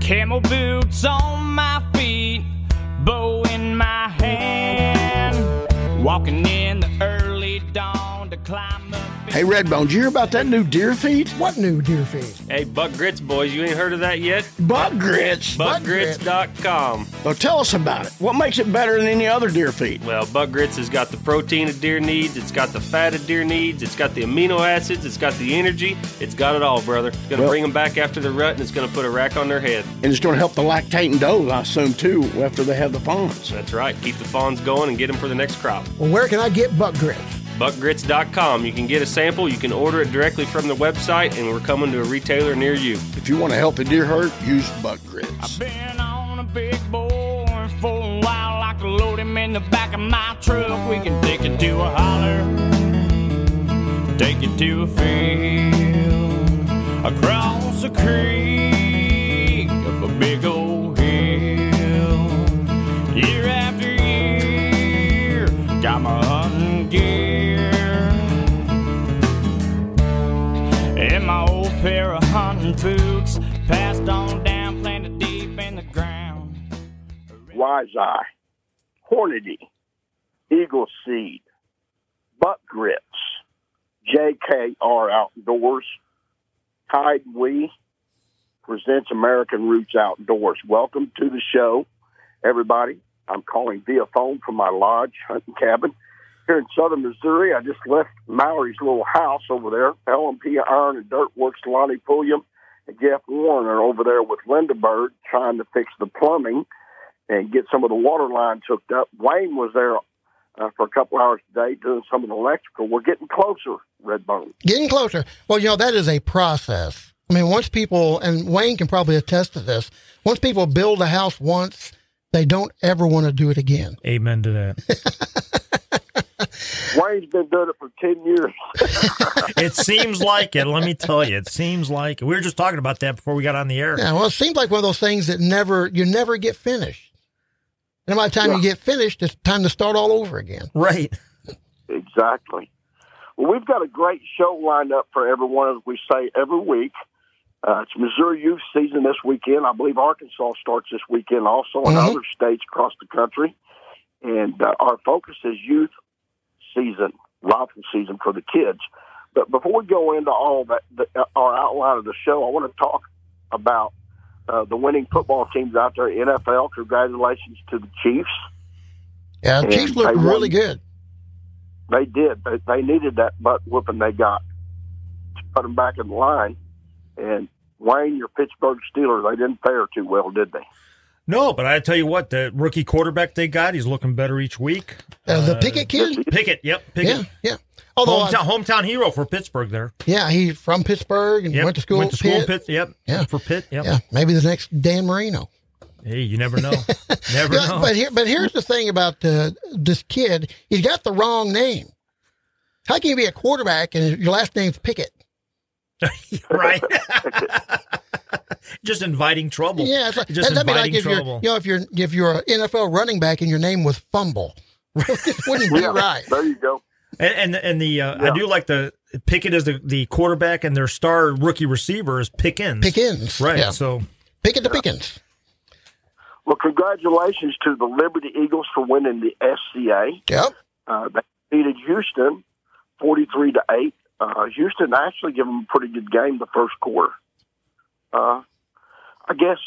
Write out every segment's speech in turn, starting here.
Camel boots on my feet, Hey, Redbone, did you hear about that new deer feed? What new deer feed? Hey, Buck Grits boys, you ain't heard of that yet? Buck grits. BuckGrits.com. Well, tell us about it. What makes it better than any other deer feed? Well, Buck Grits has got the protein a deer needs, it's got the fat a deer needs, it's got the amino acids, it's got the energy, it's got it all, brother. It's gonna Well- bring them back after the rut and it's gonna put a rack on their head. And it's going to help the lactating does, I assume, too, after they have the fawns. That's right. Keep the fawns going and get them for the next crop. Well, where can I get buck grits? BuckGrits.com. You can get a sample, you can order it directly from the website, and we're coming to a retailer near you. If you want to help a deer herd, use Buck grits. I've been on a big boy for a while. I can load him in the back of my truck. We can take it to a holler, take it to a field, across a creek, up a big old hill. Year pair of hunting boots passed on down, planted deep in the ground. Wise Eye, Hornady, Eagle Seed, Buck Grits, JKR Outdoors, Tide We presents American Roots Outdoors. Welcome to the show, everybody. I'm calling via phone from my lodge hunting cabin here in southern Missouri. I just left Mallory's little house over there. LMP Iron and Dirt Works, Lonnie Pulliam and Jeff Warren are over there with Linda Bird trying to fix the plumbing and get some of the water lines hooked up. Wayne was there uh, for a couple hours today doing some of the electrical. We're getting closer, Redbone. Getting closer. Well, you know, that is a process. I mean, once people, and Wayne can probably attest to this, once people build a house once, they don't ever want to do it again. Amen to that. Wayne's been doing it for 10 years. it seems like it. Let me tell you, it seems like we were just talking about that before we got on the air. Yeah, well, it seems like one of those things that never, you never get finished. And by the time you get finished, it's time to start all over again. Right. Exactly. Well, we've got a great show lined up for everyone, as we say every week. Uh, it's Missouri youth season this weekend. I believe Arkansas starts this weekend also, and Mhm. other states across the country. And uh, our focus is youth season, rifle season for the kids. But before we go into all that, the, uh, our outline of the show, I want to talk about uh, the winning football teams out there, NFL. Congratulations to the Chiefs. Yeah, the Chiefs look really good. They did. They, they needed that butt whooping they got to put them back in line. And Wayne, your Pittsburgh Steelers, they didn't fare too well, did they? No, but I tell you what, the rookie quarterback they got, he's looking better each week. Uh, the Pickett kid? Pickett, yep, Yeah, Pickett. yeah. Although, I- hometown, hometown hero for Pittsburgh there. yeah, he's from Pittsburgh and Yep. went to school Went to school Pitt. Pitt. Yep. Yeah. For Pitt. Yep. Yeah, maybe the next Dan Marino. Hey, you never know. never Yeah, know. But here, but here's the thing about uh, this kid: he's got the wrong name. How can you be a quarterback and your last name's Pickett? right. Just inviting trouble. Yeah, it's like, Just that'd be like inviting if you're, trouble. you know, if you're if you're an NFL running back and your name was Fumble, wouldn't be right. There you go. And and, and the uh, Yeah. I do like the Pickett as the, the quarterback and their star rookie receiver is Pickens. Pickens, Right. yeah. So Pickett to Pickens. Well, congratulations to the Liberty Eagles for winning the SCA. Yep. Uh, they defeated Houston 43 to 8. Uh, Houston actually gave them a pretty good game the first quarter. Uh, I guess,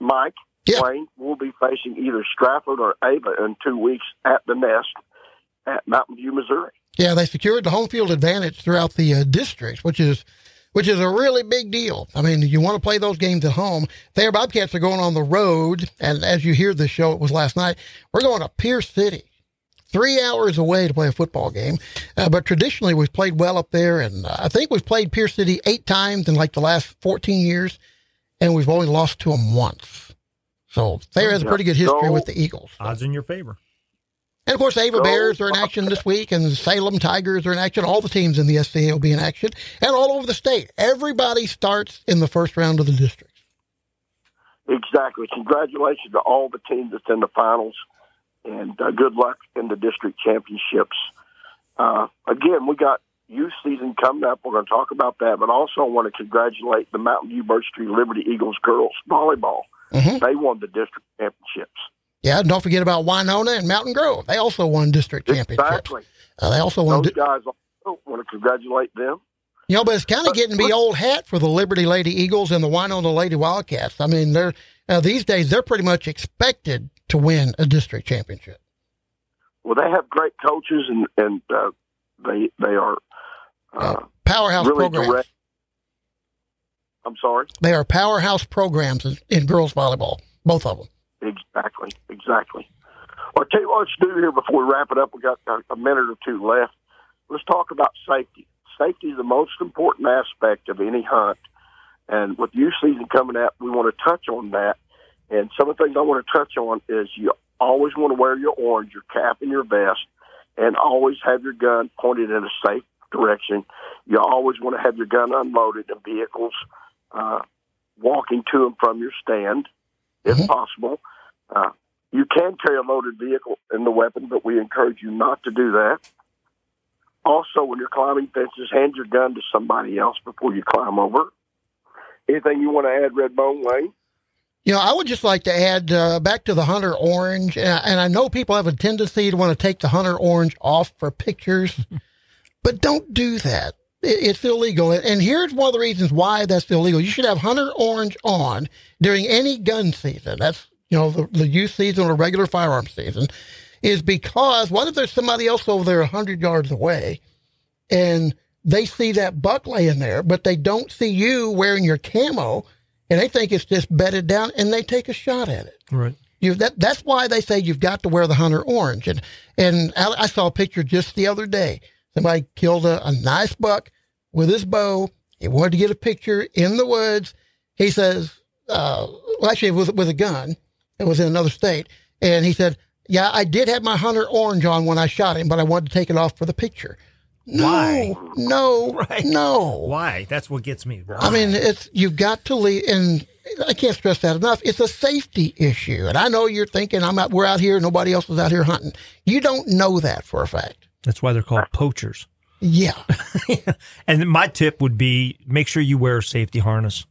Mike, Yeah. Wayne will be facing either Stratford or Ava in two weeks at the Nest at Mountain View, Missouri. Yeah, they secured the home field advantage throughout the uh, districts, which is which is a really big deal. I mean, you want to play those games at home. Their Bobcats are going on the road, and as you hear this show, it was last night. We're going to Pierce City, three hours away to play a football game. Uh, but traditionally, we've played well up there, and uh, I think we've played Pierce City eight times in like the last fourteen years, and we've only lost to them once. So Thayer has a pretty good history with the Eagles. odds in your favor. And of course, Ava Go Bears are in action this week, and Salem Tigers are in action. All the teams in the SCA will be in action, and all over the state. Everybody starts in the first round of the districts. Exactly. Congratulations to all the teams that's in the finals, and uh, good luck in the district championships. Uh, again, we got youth season coming up. We're going to talk about that, but also I want to congratulate the Mountain View Birch Tree Liberty Eagles girls volleyball. Mhm. They won the district championships. Yeah, don't forget about Winona and Mountain Grove. They also won district championships. Exactly. Uh, they also won. Those di- guys also want to congratulate them. You know, but it's kind of getting to be old hat for the Liberty Lady Eagles and the Winona Lady Wildcats. I mean, they're uh, these days they're pretty much expected to win a district championship. Well, they have great coaches, and and uh, they they are uh, Powerhouse really programs. direct. I'm sorry. They are powerhouse programs in, in girls volleyball, both of them. Exactly, exactly. Well, I'll tell you what let's do here before we wrap it up. We got a, a minute or two left. Let's talk about safety. Safety is the most important aspect of any hunt, and with youth season coming up, we want to touch on that. And some of the things I want to touch on is you always want to wear your orange, your cap, and your vest, and always have your gun pointed in a safe direction. You always want to have your gun unloaded in vehicles, uh, walking to and from your stand, if Mhm. possible. Uh, you can carry a loaded vehicle in the weapon, but we encourage you not to do that. Also, when you're climbing fences, hand your gun to somebody else before you climb over. Anything you want to add, Redbone Wayne? You know, I would just like to add uh, back to the Hunter Orange, and I, know people have a tendency to want to take the Hunter Orange off for pictures, but don't do that. It's illegal. And here's one of the reasons why that's illegal. You should have Hunter Orange on during any gun season. That's, you know, the, the youth season or regular firearm season, is because what if there's somebody else over there 100 yards away and they see that buck laying there, but they don't see you wearing your camo? And they think it's just bedded down and they take a shot at it. Right. You that that's why they say you've got to wear the hunter orange. And and I, I saw a picture just the other day. Somebody killed a, a nice buck with his bow. He wanted to get a picture in the woods. He says, uh, well, actually, with with a gun. It was in another state, and he said, "Yeah, I did have my hunter orange on when I shot him, but I wanted to take it off for the picture." No, Why? no, Right. no. Why? That's what gets me. Why? I mean, it's you've got to leave, and I can't stress that enough. It's a safety issue, and I know you're thinking I'm out. We're out here. Nobody else is out here hunting. You don't know that for a fact. that's why they're called poachers. Yeah, And my tip would be make sure you wear a safety harness.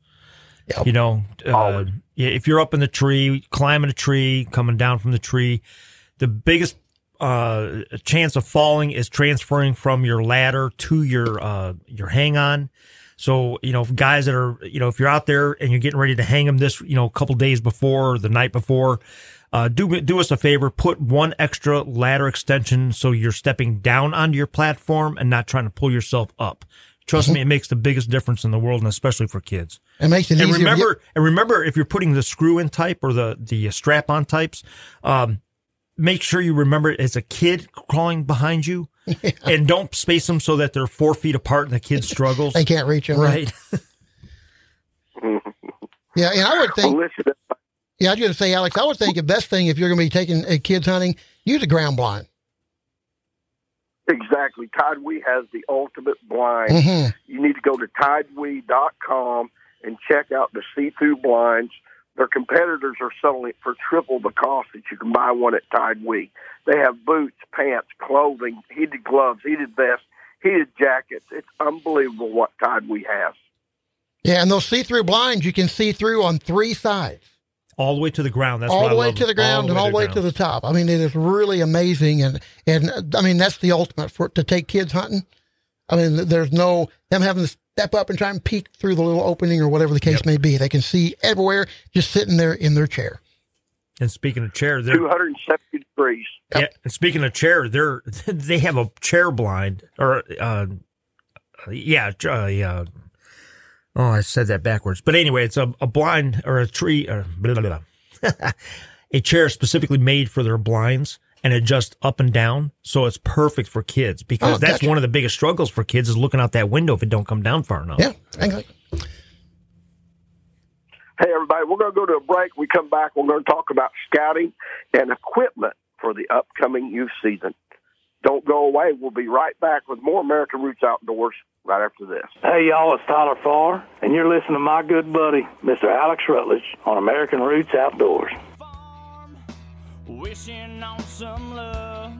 Yep. You know, uh, if you're up in the tree, climbing a tree, coming down from the tree, the biggest uh, chance of falling is transferring from your ladder to your uh, your hang on. So you know, guys that are you know, if you're out there and you're getting ready to hang them this you know a couple days before or the night before, uh, do do us a favor, put one extra ladder extension so you're stepping down onto your platform and not trying to pull yourself up. Trust me, it makes the biggest difference in the world, and especially for kids. it makes it And easier. remember, and remember, if you're putting the screw in type or the the strap on types, um, make sure you remember it as a kid crawling behind you, and don't space them so that they're four feet apart and the kid struggles. they can't reach them. right. Yeah, and I would think. Yeah, I was going to say, Alex. I would think the best thing if you're going to be taking uh, kids hunting, use a ground blind. exactly. Tide TideWe has the ultimate blind. hmm you need to go to tidewe.com and check out the see-through blinds. Their competitors are selling it for triple the cost that you can buy one at TideWe. They have boots, pants, clothing, heated gloves, heated vests, heated jackets. It's unbelievable what Tide We has. Yeah, and those see-through blinds you can see through on three sides. All the way to the ground. That's all what the I way love. to the ground and all the way to ground. the top. I mean, it is really amazing, and and I mean that's the ultimate for to take kids hunting. I mean, there's no them having to step up and try and peek through the little opening or whatever the case Yep. may be. They can see everywhere, just sitting there in their chair. And speaking of chair, they're 270 degrees. Yeah, and speaking of chair, they're they have a chair blind or uh, yeah, uh, yeah. Oh, I said that backwards. But anyway, it's a, a blind or a tree or blah, blah, blah. a chair specifically made for their blinds and adjust up and down, so it's perfect for kids because Oh, that's gotcha. one of the biggest struggles for kids is looking out that window if it don't come down far enough. Yeah, exactly. Hey, everybody, we're going to go to a break. We come back, we're going to talk about scouting and equipment for the upcoming youth season. Don't go away. We'll be right back with more American Roots Outdoors right after this. Hey, y'all, it's Tyler Farr, and you're listening to my good buddy, Mr. Alex Rutledge, on American Roots Outdoors. Wishing on some luck.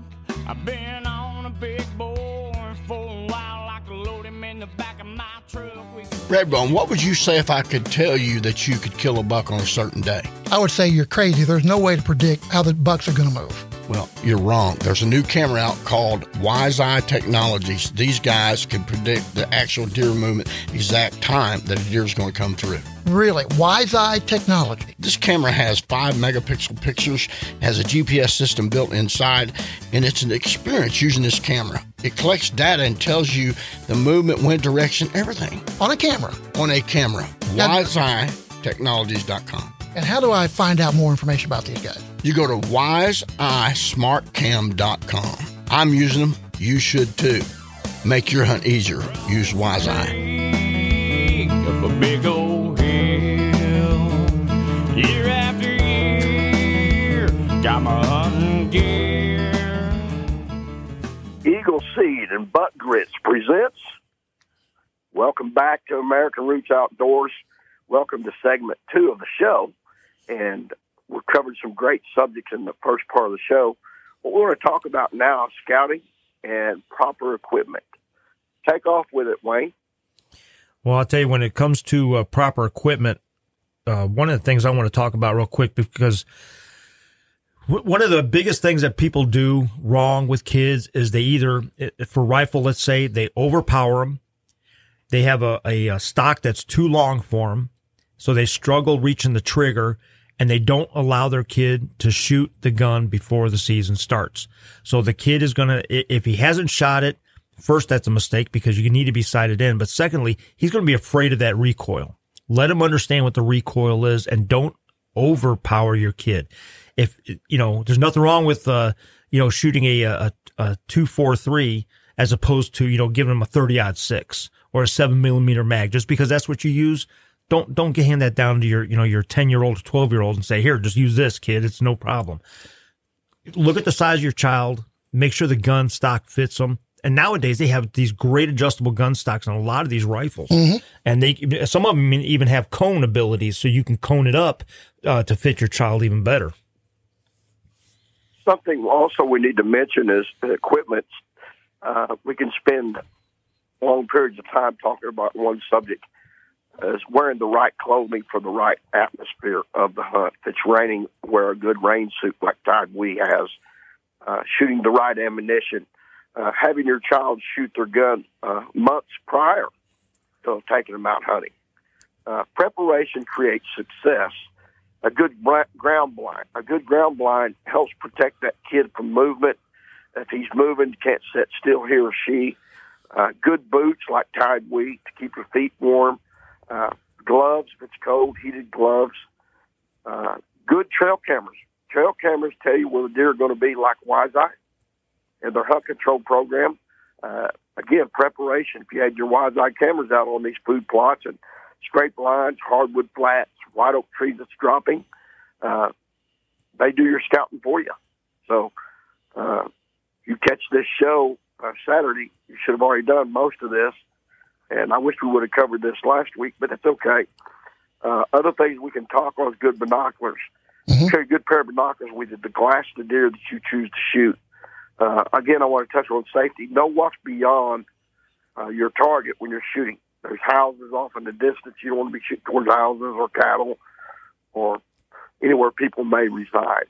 I've been on a big bore for a while. I could load him in the back of my truck. We Redbone, what would you say if I could tell you that you could kill a buck on a certain day? I would say you're crazy. There's no way to predict how the bucks are going to move. Well, you're wrong. There's a new camera out called Wise Eye Technologies. These guys can predict the actual deer movement, exact time that a deer is going to come through. Really, Wise Eye technology. This camera has five megapixel pictures, has a GPS system built inside, and it's an experience using this camera. It collects data and tells you the movement, wind direction, everything on a camera. on a camera. WiseEyeTechnologies.com. And how do I find out more information about these guys? You go to wiseeyesmartcam.com. I'm using them. You should too. Make your hunt easier. Use Wise Eye. up a big old hill. Year after year, got my hunting gear. Eagle Seed and Buck Grits presents. Welcome back to American Roots Outdoors. Welcome to segment two of the show. And we've covered some great subjects in the first part of the show. What we're going to talk about now is scouting and proper equipment. Take off with it, Wayne. Well, I'll tell you, when it comes to uh, proper equipment, uh, one of the things I want to talk about real quick because one of the biggest things that people do wrong with kids is they either, for rifle, let's say, they overpower them. They have a, a stock that's too long for them. So they struggle reaching the trigger and they don't allow their kid to shoot the gun before the season starts. So the kid is going to, if he hasn't shot it, first, that's a mistake because you need to be sighted in. But secondly, he's going to be afraid of that recoil. Let him understand what the recoil is and don't overpower your kid. If, you know, there's nothing wrong with, uh, you know, shooting a, a, a two, four, three as opposed to, you know, giving him a 30 aught six or a seven millimeter mag just because that's what you use. Don't, don't hand that down to your, you know, your 10 year old or 12 year old and say, here, just use this kid. It's no problem. Look at the size of your child. Make sure the gun stock fits them. And nowadays they have these great adjustable gun stocks on a lot of these rifles, and they some of them even have comb abilities, so you can comb it up uh, to fit your child even better. Something also we need to mention is the equipment. Uh, we can spend long periods of time talking about one subject is wearing the right clothing for the right atmosphere of the hunt. If it's raining, wear a good rain suit like Tide We has. Uh, shooting the right ammunition. Uh, having your child shoot their gun uh, months prior to taking them out hunting. Uh, preparation creates success. A good ground blind, a good ground blind helps protect that kid from movement. If he's moving, can't sit still, he or she. Uh, good boots like Tide We to keep your feet warm. Uh, gloves if it's cold, heated gloves. Uh, good trail cameras. Trail cameras tell you where the deer are going to be, like Wise Eye and their hunt control program. Uh, again, preparation. If you had your Wise Eye cameras out on these food plots and straight lines, hardwood flats, white oak trees that's dropping, uh, they do your scouting for you. So, uh, you catch this show uh, Saturday, you should have already done most of this. And I wish we would have covered this last week, but it's okay. Uh, other things we can talk on is good binoculars. Carry a good pair of binoculars with you to glass the deer that you choose to shoot. Uh, again, I want to touch on safety. Know what's beyond uh, your target when you're shooting. There's houses off in the distance. You don't want to be shooting towards houses or cattle or anywhere people may reside.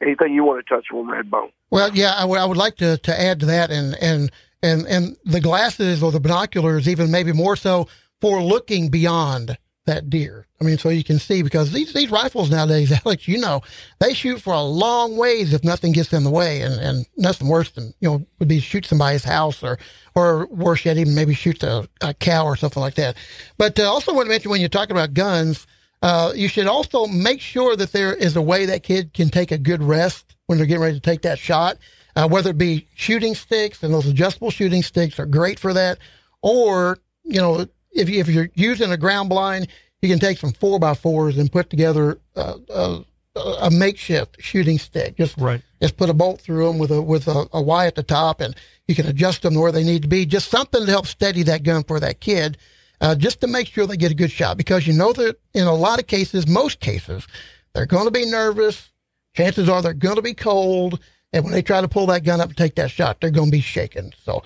Anything you want to touch on, Redbone? Well, yeah, I would- I would like to, to add to that, and and and and the glasses or the binoculars, even maybe more so for looking beyond that deer. I mean, so you can see because these these rifles nowadays, Alex, you know, they shoot for a long ways if nothing gets in the way, and and nothing worse than you know would be shoot somebody's house or or worse yet, even maybe shoot a, a cow or something like that. But uh, also want to mention when you're talking about guns. Uh, you should also make sure that there is a way that kid can take a good rest when they're getting ready to take that shot, uh, whether it be shooting sticks, and those adjustable shooting sticks are great for that. Or, you know, if, you, if you're using a ground blind, you can take some four by fours and put together uh, a, a makeshift shooting stick. Just Right. Just put a bolt through them with a with a, a Y at the top, and you can adjust them where they need to be. Just something to help steady that gun for that kid, uh, just to make sure they get a good shot. Because you know that in a lot of cases, most cases, they're going to be nervous. Chances are they're going to be cold, and when they try to pull that gun up and take that shot, they're going to be shaken. So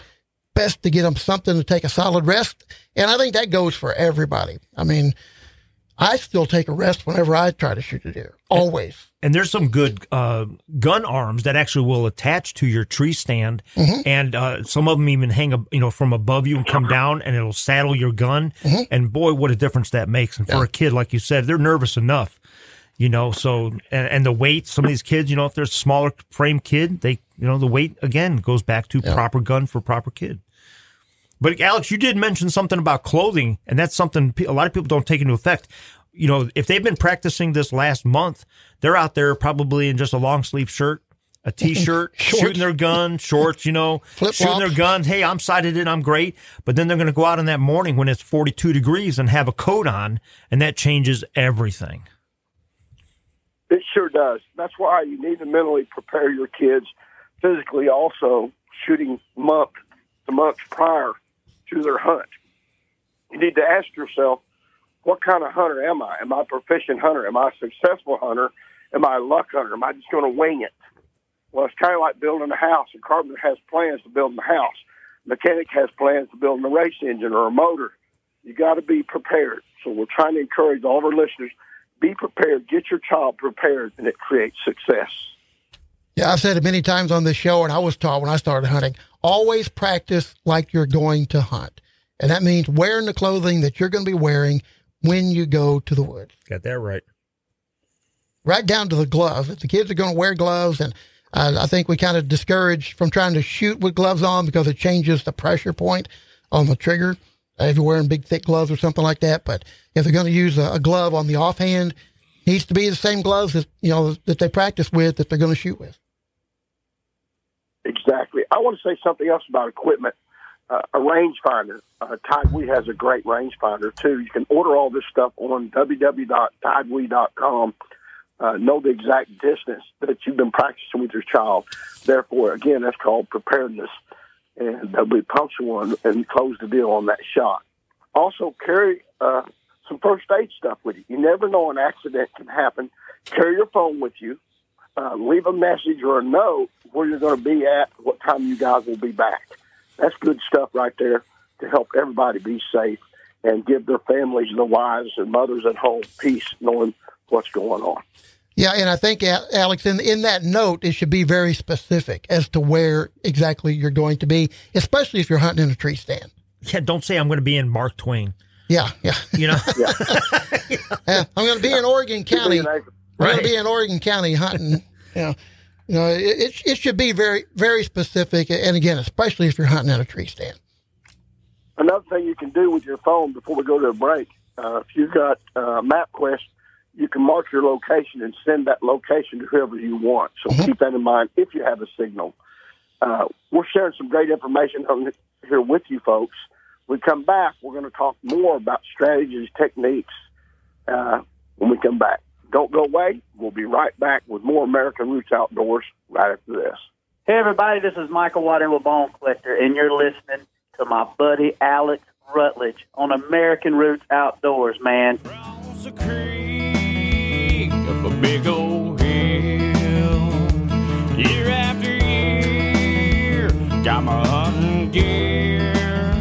best to get them something to take a solid rest. And I think that goes for everybody. I mean, I still take a rest whenever I try to shoot a deer, always. And there's some good uh, gun arms that actually will attach to your tree stand, Mm-hmm. and uh, some of them even hang, you know, from above you and come down, and it'll saddle your gun. Mm-hmm. And boy, what a difference that makes! And for a kid, like you said, they're nervous enough, you know. So and, and the weight, some of these kids, you know, if they're a smaller frame kid, they, you know, the weight again goes back to proper gun for proper kid. But Alex, you did mention something about clothing, and that's something a lot of people don't take into effect. You know, if they've been practicing this last month, they're out there probably in just a long sleeve shirt, a t-shirt, shooting their gun, shorts, you know, Flip-flops. shooting their gun. Hey, I'm sighted in, I'm great. But then they're going to go out in that morning when it's 42 degrees and have a coat on, and that changes everything. It sure does. That's why you need to mentally prepare your kids physically also shooting month to months prior to their hunt. You need to ask yourself, what kind of hunter am I? Am I a proficient hunter? Am I a successful hunter? Am I a luck hunter? Am I just going to wing it? Well, it's kind of like building a house. A carpenter has plans to build a house. Mechanic has plans to build a race engine or a motor. You got to be prepared. So we're trying to encourage all of our listeners be prepared. Get your child prepared, and it creates success. Yeah, I've said it many times on this show, and I was taught when I started hunting always practice like you're going to hunt. And that means wearing the clothing that you're going to be wearing when you go to the woods. Got that right. right down to the gloves. If the kids are going to wear gloves, and uh, I think we kind of discourage from trying to shoot with gloves on because it changes the pressure point on the trigger if you're wearing big thick gloves or something like that. But if they're going to use a, a glove on the offhand, needs to be the same gloves that you know that they practice with that they're going to shoot with. Exactly. I want to say something else about equipment. Uh, a rangefinder. Uh, TideWe has a great rangefinder too. You can order all this stuff on www.tidewe.com. Uh, know the exact distance that you've been practicing with your child. Therefore, again, that's called preparedness, and they'll be punctual and, and close the deal on that shot. Also, carry uh, some first aid stuff with you. You never know an accident can happen. Carry your phone with you uh, leave a message or a note where you're going to be at, what time you guys will be back. That's good stuff right there to help everybody be safe and give their families and their wives and mothers at home peace knowing what's going on. Yeah, and I think Alex, in in that note, it should be very specific as to where exactly you're going to be, especially if you're hunting in a tree stand. Yeah, don't say I'm going to be in Mark Twain. Yeah, yeah. You know, Yeah, I'm going to be in Oregon County. Being able- We're going to be in Oregon County hunting. you know, you know, it, it it should be very very specific, and again, especially if you're hunting in a tree stand. Another thing you can do with your phone before we go to a break, uh, if you've got uh, MapQuest, you can mark your location and send that location to whoever you want. So keep that in mind if you have a signal. Uh, we're sharing some great information on here with you folks. When we come back, we're going to talk more about strategies, techniques uh, when we come back. Don't go away. We'll be right back with more American Roots Outdoors right after this. Hey, everybody, this is Michael Waddell with Bone Collector, and you're listening to my buddy Alex Rutledge on American Roots Outdoors, man. Big old hill. Year after year, got my hunting gear.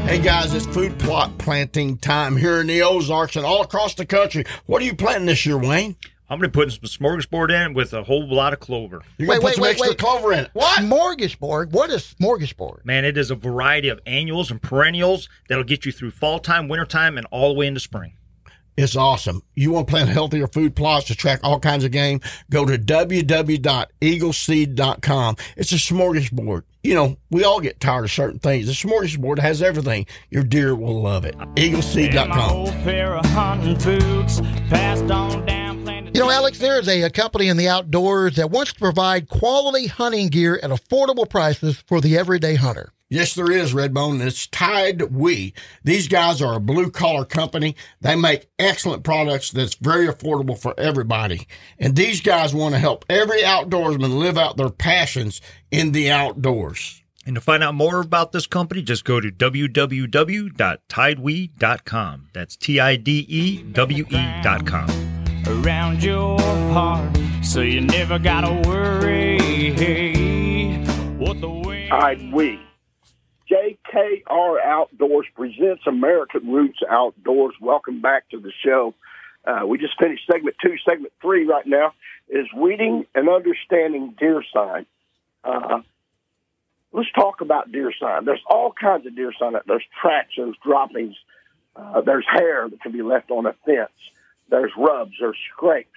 Hey guys, it's food plot planting time here in the Ozarks and all across the country. What are you planting this year, Wayne? I'm going to put some smorgasbord in with a whole lot of clover. You're gonna put wait, some wait, extra wait. clover in it. What? Smorgasbord. What is smorgasbord? Man, it is a variety of annuals and perennials that'll get you through fall time, winter time, and all the way into spring. It's awesome. You want to plant healthier food plots to track all kinds of game? Go to www.eagleseed.com. It's a smorgasbord. You know, we all get tired of certain things. The smorgasbord has everything. Your deer will love it. And my Eagleseed.com. pair of hunting boots passed down. You know, Alex, there is a, a company in the outdoors that wants to provide quality hunting gear at affordable prices for the everyday hunter. Yes, there is, Redbone. It's Tide We. These guys are a blue collar company. They make excellent products that's very affordable for everybody. And these guys want to help every outdoorsman live out their passions in the outdoors. And to find out more about this company, just go to www.tidewe.com. That's T I D E W E.com. around your heart, so you never gotta worry what the wind. Tide We. JKR Outdoors presents American Roots Outdoors. Welcome back to the show. Uh, we just finished segment two. Segment three right now is weeding and understanding deer sign. Uh, let's talk about deer sign. There's all kinds of deer sign. There's tracks, there's droppings, uh, there's hair that can be left on a fence. There's rubs, there's scrapes,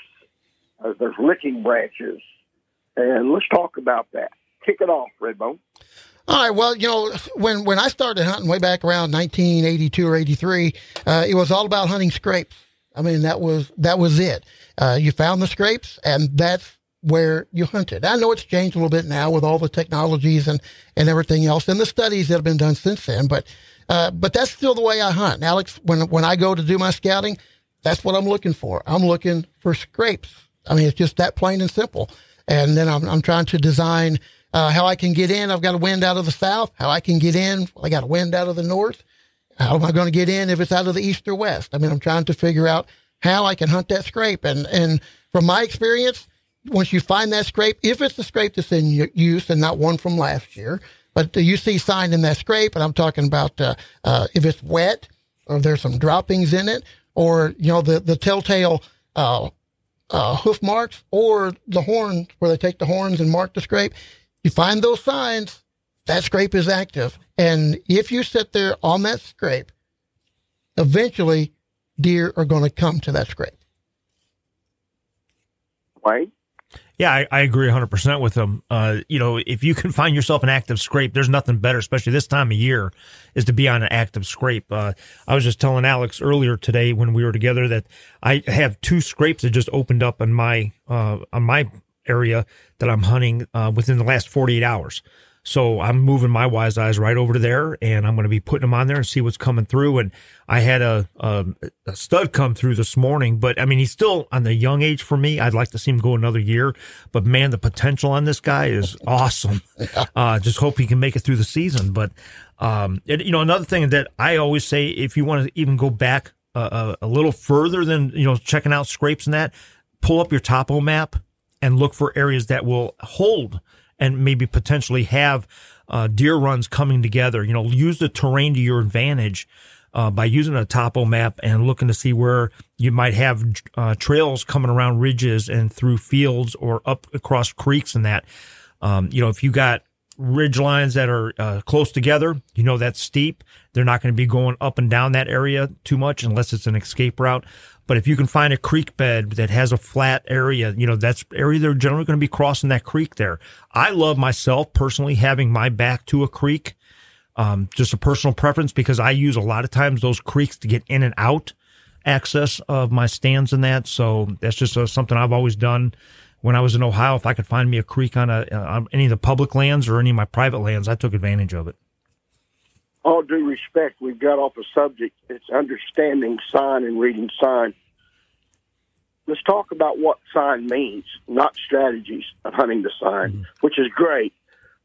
uh, there's licking branches, and let's talk about that. Kick it off, Redbone. All right. Well, you know, when when I started hunting way back around 1982 or 83, uh, it was all about hunting scrapes. I mean, that was that was it. Uh, you found the scrapes, and that's where you hunted. I know it's changed a little bit now with all the technologies and and everything else, and the studies that have been done since then. But uh, but that's still the way I hunt, Alex. When when I go to do my scouting, that's what I'm looking for. I'm looking for scrapes. I mean, it's just that plain and simple. And then I'm I'm trying to design uh, how I can get in. I've got a wind out of the south. How I can get in. I got a wind out of the north. How am I going to get in if it's out of the east or west? I mean, I'm trying to figure out how I can hunt that scrape. And and from my experience, once you find that scrape, if it's the scrape that's in use and not one from last year, but you see sign in that scrape, and I'm talking about uh, uh, if it's wet or there's some droppings in it, or you know the the telltale uh, uh, hoof marks or the horns where they take the horns and mark the scrape. You find those signs, that scrape is active. And if you sit there on that scrape, eventually deer are going to come to that scrape. Wayne? Yeah, I, I agree 100% with them. Uh, you know, if you can find yourself an active scrape, there's nothing better, especially this time of year, is to be on an active scrape. Uh, I was just telling Alex earlier today when we were together that I have two scrapes that just opened up in my, uh, on my area that I'm hunting, uh, within the last 48 hours. So I'm moving my wise eyes right over to there and I'm going to be putting them on there and see what's coming through. And I had a, a, a, stud come through this morning, but I mean, he's still on the young age for me. I'd like to see him go another year, but man, the potential on this guy is awesome. Uh, just hope he can make it through the season. But, um, and, you know, another thing that I always say, if you want to even go back a, a little further than, you know, checking out scrapes and that, pull up your topo map and look for areas that will hold and maybe potentially have uh, deer runs coming together. You know, use the terrain to your advantage uh, by using a topo map and looking to see where you might have uh, trails coming around ridges and through fields or up across creeks and that. Um, you know, if you got ridge lines that are uh, close together, you know that's steep. They're not going to be going up and down that area too much unless it's an escape route. But if you can find a creek bed that has a flat area, you know, that's area they're generally going to be crossing that creek there. I love myself personally having my back to a creek. Um, just a personal preference because I use a lot of times those creeks to get in and out access of my stands and that. So that's just uh, something I've always done when I was in Ohio. If I could find me a creek on, a, on any of the public lands or any of my private lands, I took advantage of it all due respect, we've got off a subject. It's understanding sign and reading sign. Let's talk about what sign means, not strategies of hunting the sign, mm-hmm. which is great.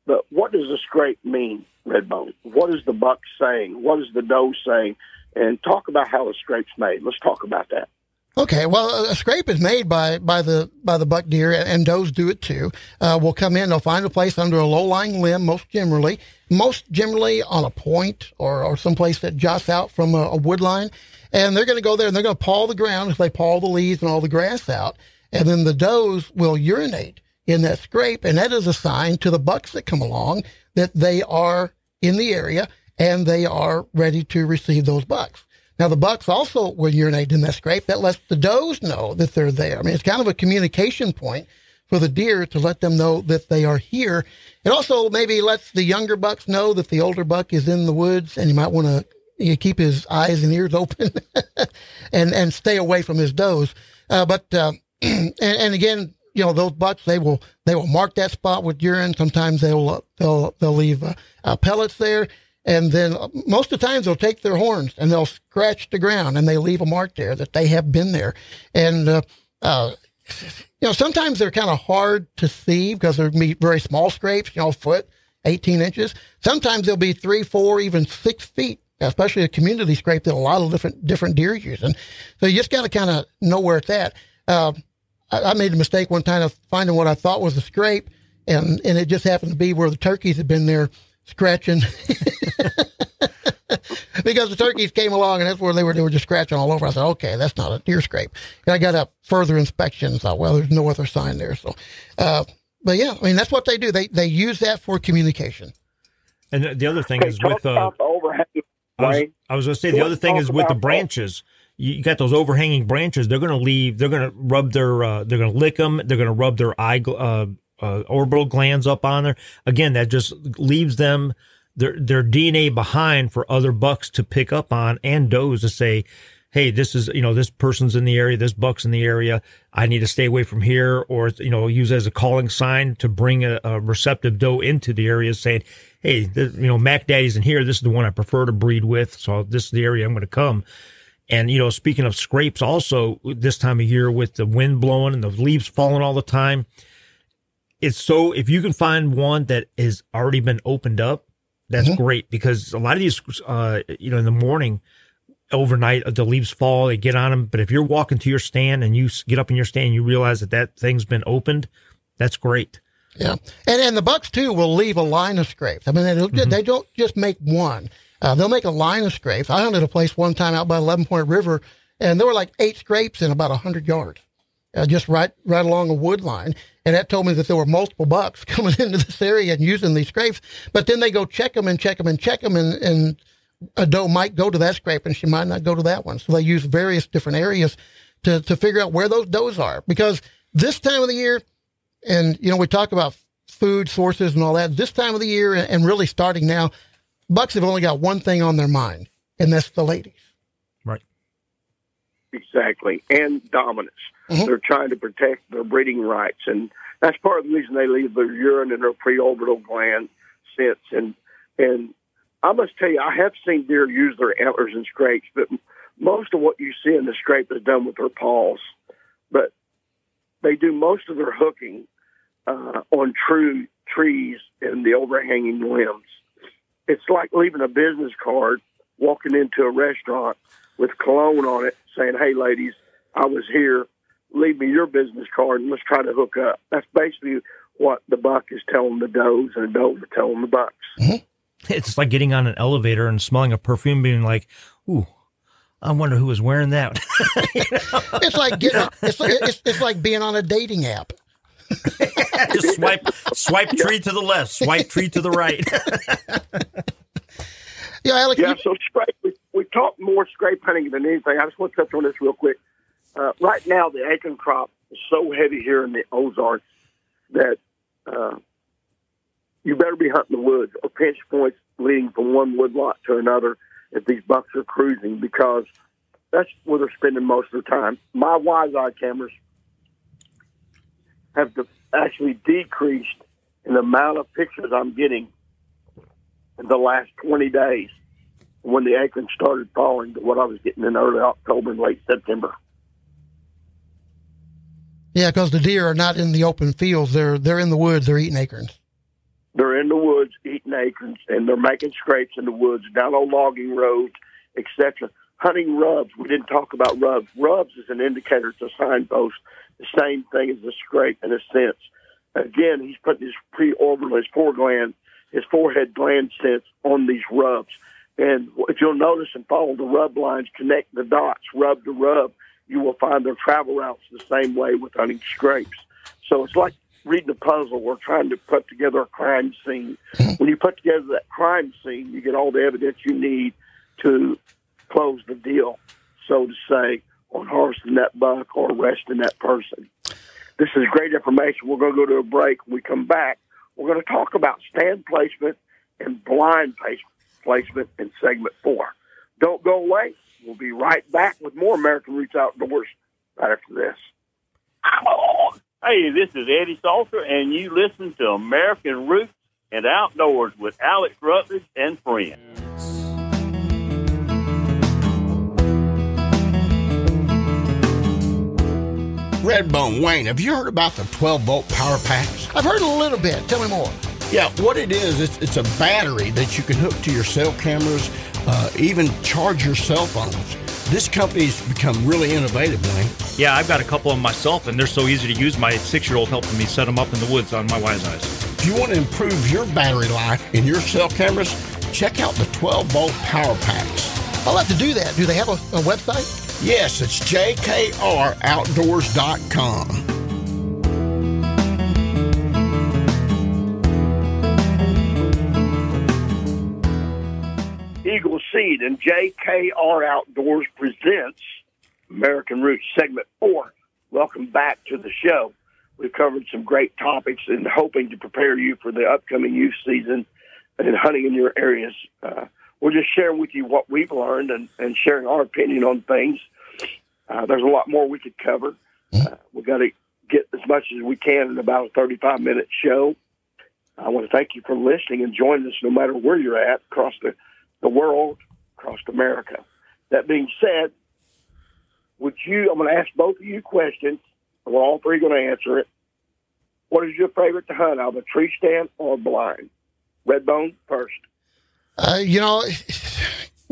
But what does a scrape mean, Redbone? What is the buck saying? What is the doe saying? And talk about how a scrape's made. Let's talk about that. Okay, well, a scrape is made by by the by the buck deer, and does do it too. Uh, will come in, they'll find a place under a low lying limb, most generally, most generally on a point or or someplace that juts out from a, a wood line, and they're going to go there and they're going to paw the ground they paw the leaves and all the grass out, and then the does will urinate in that scrape, and that is a sign to the bucks that come along that they are in the area and they are ready to receive those bucks. Now, the bucks also will urinate in that scrape. That lets the does know that they're there. I mean, it's kind of a communication point for the deer to let them know that they are here. It also maybe lets the younger bucks know that the older buck is in the woods and you might want to you keep his eyes and ears open and, and stay away from his does. Uh, but, uh, and, and, again, you know those bucks they will they will mark that spot with urine. Sometimes they'll they'll they'll leave uh, uh, pellets there, and then uh, most of the times they'll take their horns and they'll scratch the ground and they leave a mark there that they have been there. And uh, uh, you know sometimes they're kind of hard to see because they're very small scrapes, you know, foot, eighteen inches. Sometimes they'll be three, four, even six feet especially a community scrape that a lot of different different deer use. And so you just got to kind of know where it's at. Uh, I, I, made a mistake one time of finding what I thought was a scrape, and and it just happened to be where the turkeys had been there scratching. because the turkeys came along and that's where they were they were just scratching all over. I said, okay, that's not a deer scrape. And I got a further inspection and thought, well, there's no other sign there. So, uh, but yeah, I mean that's what they do. They they use that for communication. And the other thing is with uh, I was, I was going to say the other thing is with the branches. You got those overhanging branches. They're going to leave. They're going to rub their. Uh, they're going to lick them. They're going to rub their eye uh, uh, orbital glands up on there. Again, that just leaves them their their DNA behind for other bucks to pick up on and does to say, hey, this is, you know, this person's in the area, this buck's in the area. I need to stay away from here or, you know, use as a calling sign to bring a, a receptive doe into the area saying, hey, this, you know, Mac Daddy's in here. This is the one I prefer to breed with. So this is the area I'm going to come. And, you know, speaking of scrapes also this time of year with the wind blowing and the leaves falling all the time, it's so, if you can find one that has already been opened up, that's mm-hmm. great because a lot of these, uh, you know, in the morning, overnight the leaves fall they get on them but if you're walking to your stand and you get up in your stand you realize that that thing's been opened that's great. Yeah. And and the bucks too will leave a line of scrapes. I mean they, mm-hmm. they don't just make one. Uh, they'll make a line of scrapes. I hunted a place one time out by 11 point river and there were like eight scrapes in about 100 yards uh, just right right along a wood line and that told me that there were multiple bucks coming into this area and using these scrapes but then they go check them and check them and check them and, and a doe might go to that scrape and she might not go to that one. So they use various different areas to, to figure out where those does are. Because this time of the year, and, you know, we talk about food sources and all that, this time of the year and really starting now, bucks have only got one thing on their mind, and that's the ladies. Right. Exactly. And dominance. Mm-hmm. They're trying to protect their breeding rights. And that's part of the reason they leave their urine in their preorbital gland scents. And, and I must tell you, I have seen deer use their antlers and scrapes, but most of what you see in the scrape is done with their paws. But they do most of their hooking uh, on true trees and the overhanging limbs. It's like leaving a business card, walking into a restaurant with cologne on it, saying, "Hey, ladies, I was here. Leave me your business card and let's try to hook up." That's basically what the buck is telling the does, and the does are telling the bucks. Mm-hmm. It's like getting on an elevator and smelling a perfume, being like, "Ooh, I wonder who was wearing that." It's like getting, it's, it's, it's like being on a dating app. Just swipe, swipe tree to the left, swipe tree to the right. yeah, Alex. Yeah, so scrape. We, we talk more scrape hunting than anything. I just want to touch on this real quick. Uh, right now, the acorn crop is so heavy here in the Ozarks that uh, you better be hunting the woods or pinch points leading from one woodlot to another if these bucks are cruising because that's where they're spending most of their time. My wise eye cameras have actually decreased in the amount of pictures I'm getting in the last 20 days when the acorns started falling to what I was getting in early October and late September. Yeah, because the deer are not in the open fields; they're they're in the woods. They're eating acorns. They're in the woods eating acorns, and they're making scrapes in the woods, down on logging roads, etc. Hunting rubs. We didn't talk about rubs. Rubs is an indicator. It's a signpost. The same thing as a scrape in a sense. Again, he's putting his preorbital, his foregland, his forehead gland sense on these rubs. And if you'll notice and follow the rub lines, connect the dots, rub to rub, you will find their travel routes the same way with hunting scrapes. So it's like reading a puzzle or trying to put together a crime scene. Hmm. When you put together that crime scene, you get all the evidence you need to close the deal, so to say, on harvesting that buck or arresting that person. This is great information. We're going to go to a break. When we come back, we're going to talk about stand placement and blind placement in segment four. Don't go away. We'll be right back with more American Roots Outdoors right after this. Hey, this is Eddie Salter, and you listen to American Roots and Outdoors with Alex Rutledge and friends. Redbone Wayne, have you heard about the 12 volt power packs? I've heard a little bit. Tell me more. Yeah, what it is, it's, it's a battery that you can hook to your cell cameras, uh, even charge your cell phones. This company's become really innovative, Wayne. Yeah, I've got a couple of them myself, and they're so easy to use. My six-year-old helping me set them up in the woods on my Wise Eyes. If you want to improve your battery life in your cell cameras, check out the 12 volt power packs. I'll have to do that. Do they have a, a website? Yes, it's jkroutdoors.com. Eagle Seed and JKR Outdoors presents American Roots Segment 4. Welcome back to the show. We've covered some great topics and hoping to prepare you for the upcoming youth season and hunting in your areas. Uh, we're just sharing with you what we've learned and, and sharing our opinion on things. Uh, there's a lot more we could cover. Uh, we've got to get as much as we can in about a 35 minute show. I want to thank you for listening and joining us no matter where you're at across the, the world, across America. That being said, would you, I'm going to ask both of you questions. We're all three going to answer it. What is your favorite to hunt, out of a tree stand or blind? Redbone first. Uh, you know,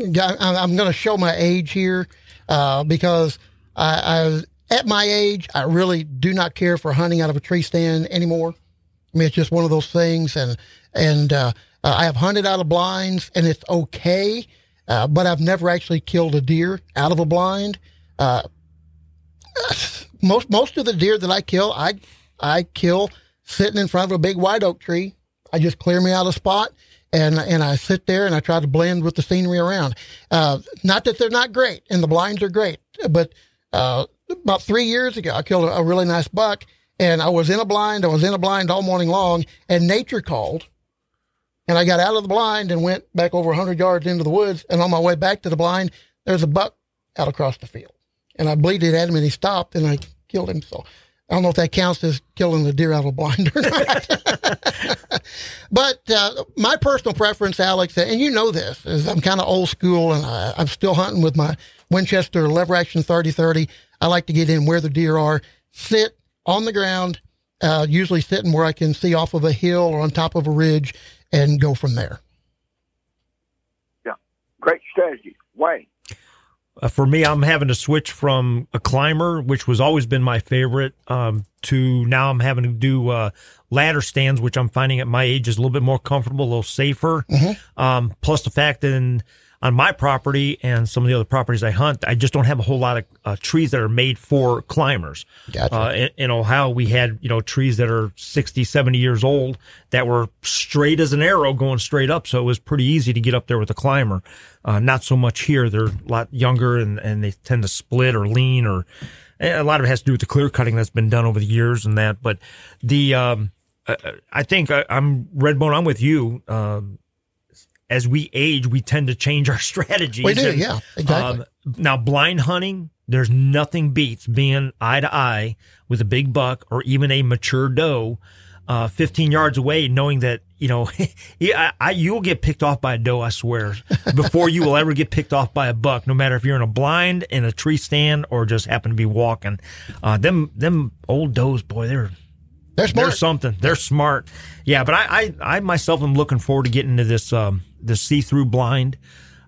I'm going to show my age here uh, because I, I, at my age, I really do not care for hunting out of a tree stand anymore. I mean, it's just one of those things, and and uh, I have hunted out of blinds, and it's okay, uh, but I've never actually killed a deer out of a blind. Uh, most most of the deer that I kill, I I kill sitting in front of a big white oak tree. I just clear me out a spot and and I sit there and I try to blend with the scenery around. Uh, not that they're not great, and the blinds are great, but uh, about three years ago, I killed a, a, really nice buck, and I was in a blind. I was in a blind all morning long, and nature called, and I got out of the blind and went back over 100 yards into the woods. And on my way back to the blind, there's a buck out across the field, and I bleated at him, and he stopped, and I killed him. So. I don't know if that counts as killing the deer out of a blind or not. but uh, my personal preference, Alex, and you know this, is I'm kind of old school and I, I'm still hunting with my Winchester lever action 30-30. I like to get in where the deer are, sit on the ground, uh, usually sitting where I can see off of a hill or on top of a ridge and go from there. Yeah, great strategy. Wayne. Uh, for me, I'm having to switch from a climber, which was always been my favorite, um, to now I'm having to do uh, ladder stands, which I'm finding at my age is a little bit more comfortable, a little safer. Mm-hmm. Um, plus the fact that in, on my property and some of the other properties I hunt, I just don't have a whole lot of uh, trees that are made for climbers. Gotcha. Uh, in, in, Ohio, we had, you know, trees that are 60, 70 years old that were straight as an arrow going straight up. So it was pretty easy to get up there with a climber. Uh, not so much here. They're a lot younger and, and they tend to split or lean or a lot of it has to do with the clear cutting that's been done over the years and that. But the, um, I think I, am Redbone. I'm with you. Um, as we age, we tend to change our strategies. We do, and, yeah, exactly. Um, now, blind hunting, there's nothing beats being eye to eye with a big buck or even a mature doe, uh, 15 yards away, knowing that you know, I, I, you'll get picked off by a doe, I swear, before you will ever get picked off by a buck. No matter if you're in a blind, in a tree stand, or just happen to be walking. Uh, them them old does, boy, they're they're smart. They're something. They're smart. Yeah, but I, I, I myself am looking forward to getting into this, um, this see-through blind,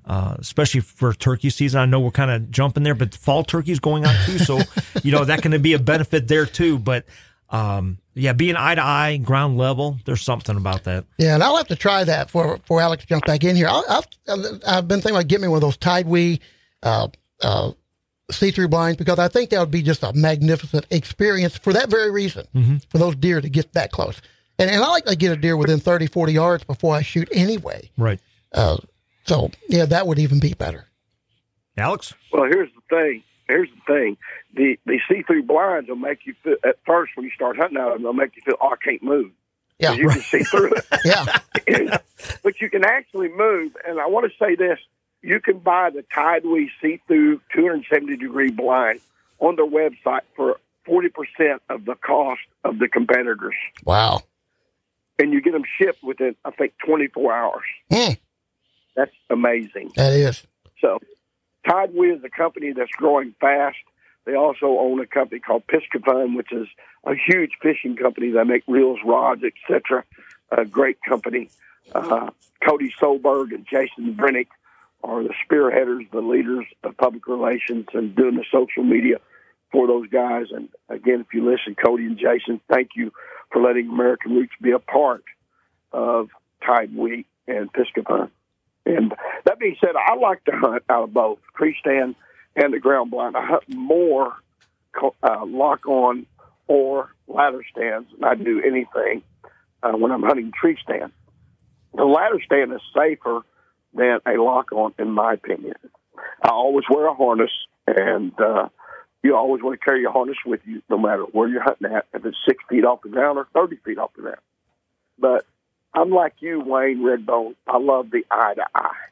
uh, especially for turkey season. I know we're kind of jumping there, but fall turkey is going on too. So, you know, that can be a benefit there too. But, um, yeah, being eye to eye, ground level, there's something about that. Yeah, and I'll have to try that for, for Alex to jump back in here. i have I've been thinking about getting me one of those TideWe, uh, uh, see-through blinds because I think that would be just a magnificent experience for that very reason, mm-hmm. for those deer to get that close. And, and I like to get a deer within 30, 40 yards before I shoot anyway. Right. Uh, so, yeah, that would even be better. Alex? Well, here's the thing. Here's the thing. The the see-through blinds will make you feel, at first when you start hunting out of them, they'll make you feel, oh, I can't move. Yeah. You right. can see through it. yeah. but you can actually move. And I want to say this you can buy the TideWe see through 270 degree blind on their website for 40% of the cost of the competitors. Wow. And you get them shipped within, I think, 24 hours. Mm, That's amazing. that is. So, TideWe is a company that's growing fast. They also own a company called Piscifun, which is a huge fishing company. They make reels, rods, etc. A great company. Uh, Cody Solberg and Jason Brennick are the spearheaders, the leaders of public relations, and doing the social media for those guys. And again, if you listen, Cody and Jason, thank you for letting American Roots be a part of TideWe and Piscifun. And that being said, I like to hunt out of both tree stand and the ground blind. I hunt more uh, lock on or ladder stands than I do anything uh, when I'm hunting tree stand. The ladder stand is safer than a lock on, in my opinion. I always wear a harness, and uh, you always want to carry your harness with you no matter where you're hunting at, if it's six feet off the ground or 30 feet off the ground. But I'm like you, Wayne Redbone. I love the eye to eye.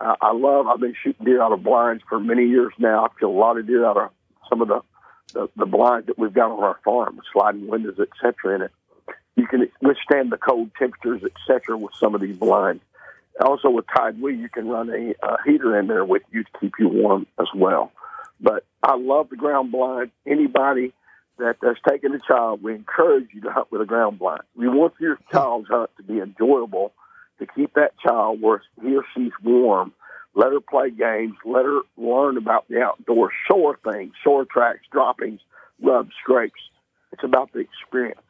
I love. I've been shooting deer out of blinds for many years now. I kill a lot of deer out of some of the the, the blinds that we've got on our farm, sliding windows, etc. In it, you can withstand the cold temperatures, etc. With some of these blinds. Also, with TideWe, you can run a uh, heater in there with you to keep you warm as well. But I love the ground blind. Anybody that has taken a child, we encourage you to hunt with a ground blind. We want your child's hunt to be enjoyable, to keep that child where he or she's warm. Let her play games. Let her learn about the outdoors. Show her things, show her tracks, droppings, rubs, scrapes. It's about the experience.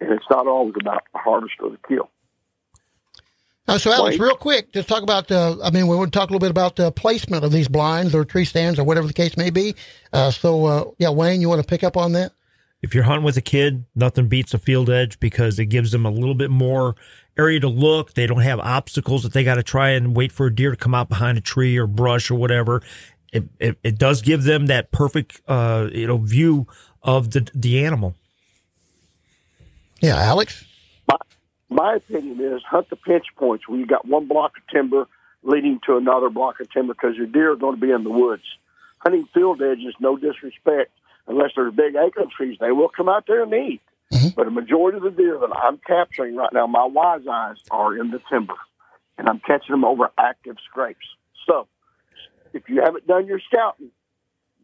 And it's not always about the harvest or the kill. Uh, so, Alex, Wait. real quick, just talk about. Uh, I mean, we want to talk a little bit about the placement of these blinds or tree stands or whatever the case may be. Uh, so, uh, yeah, Wayne, you want to pick up on that? If you're hunting with a kid, nothing beats a field edge because it gives them a little bit more area to look. They don't have obstacles that they got to try and wait for a deer to come out behind a tree or brush or whatever. It, it, it does give them that perfect, uh, you know, view of the, the animal. Yeah, Alex. My opinion is hunt the pinch points where you got one block of timber leading to another block of timber because your deer are going to be in the woods. Hunting field edges, no disrespect, unless there's big acorn trees, they will come out there and eat. Mm-hmm. But a majority of the deer that I'm capturing right now, my wise eyes are in the timber, and I'm catching them over active scrapes. So, if you haven't done your scouting,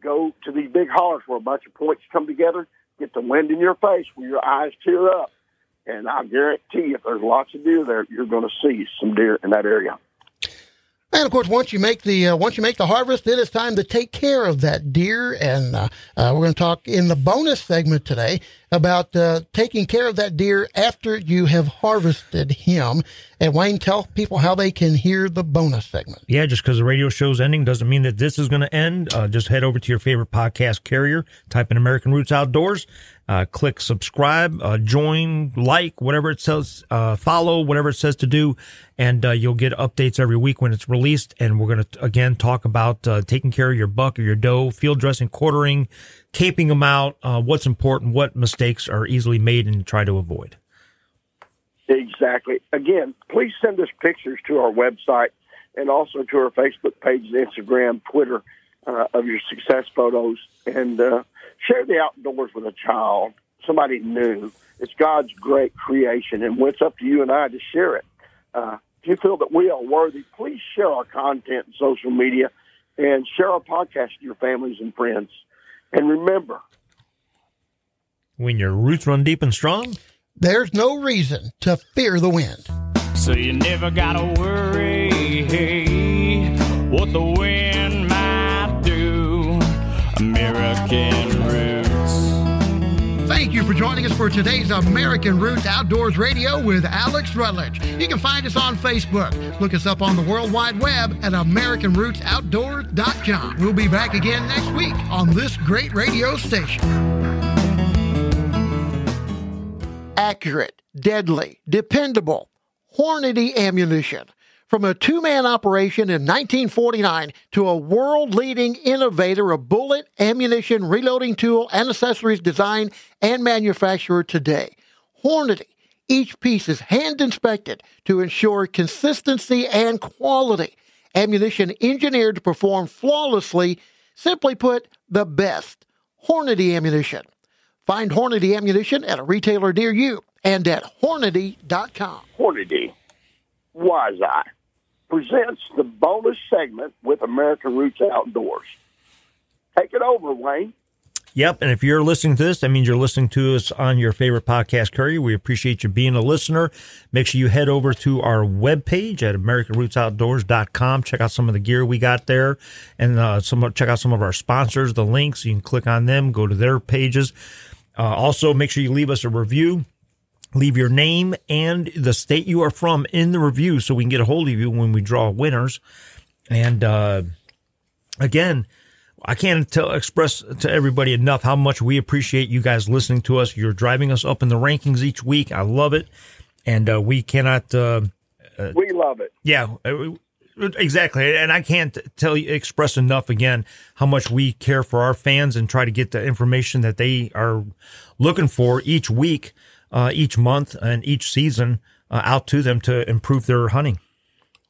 go to these big hollers where a bunch of points come together, get the wind in your face where your eyes tear up, and I guarantee if there's lots of deer there, you're going to see some deer in that area. And of course, once you make the uh, once you make the harvest, then it's time to take care of that deer. And uh, uh, we're going to talk in the bonus segment today about uh, taking care of that deer after you have harvested him. And Wayne, tell people how they can hear the bonus segment. Yeah, just because the radio show's ending doesn't mean that this is going to end. Uh, just head over to your favorite podcast carrier, type in American Roots Outdoors, uh, click subscribe, uh, join, like, whatever it says, uh, follow, whatever it says to do, and uh, you'll get updates every week when it's released. And we're going to again talk about uh, taking care of your buck or your doe, field dressing, quartering, caping them out, uh, what's important, what mistakes are easily made, and try to avoid. Exactly. Again, please send us pictures to our website and also to our Facebook page, Instagram, Twitter uh, of your success photos, and uh, share the outdoors with a child, somebody new. It's God's great creation, and it's up to you and I to share it. Uh, if you feel that we are worthy, please share our content in social media and share our podcast to your families and friends. And remember, When your roots run deep and strong, There's no reason to fear the wind. So you never gotta worry what the wind American Roots. Thank you for joining us for today's American Roots Outdoors Radio with Alex Rutledge. You can find us on Facebook. Look us up on the World Wide Web at AmericanRootsOutdoors.com. We'll be back again next week on this great radio station. Accurate, deadly, dependable, Hornady ammunition. From a two man operation in 1949 to a world leading innovator of bullet, ammunition, reloading tool, and accessories design and manufacturer today. Hornady. Each piece is hand inspected to ensure consistency and quality. Ammunition engineered to perform flawlessly. Simply put, the best. Hornady ammunition. Find Hornady ammunition at a retailer near you and at Hornady.com. Hornady, Wise Eye, presents the bonus segment with American Roots Outdoors. Take it over, Wayne. Yep. And if you're listening to this, that means you're listening to us on your favorite podcast carrier. We appreciate you being a listener. Make sure you head over to our webpage at AmericanRootsOutdoors.com. Check out some of the gear we got there and uh, some, check out some of our sponsors, the links. You can click on them, go to their pages. Uh, also, make sure you leave us a review. Leave your name and the state you are from in the review so we can get a hold of you when we draw winners. And uh, again, I can't tell, express to everybody enough how much we appreciate you guys listening to us. You're driving us up in the rankings each week. I love it, and uh, we cannot. Uh, uh, we love it. Yeah, uh, exactly. And I can't tell you express enough again how much we care for our fans and try to get the information that they are looking for each week, uh, each month, and each season uh, out to them to improve their hunting.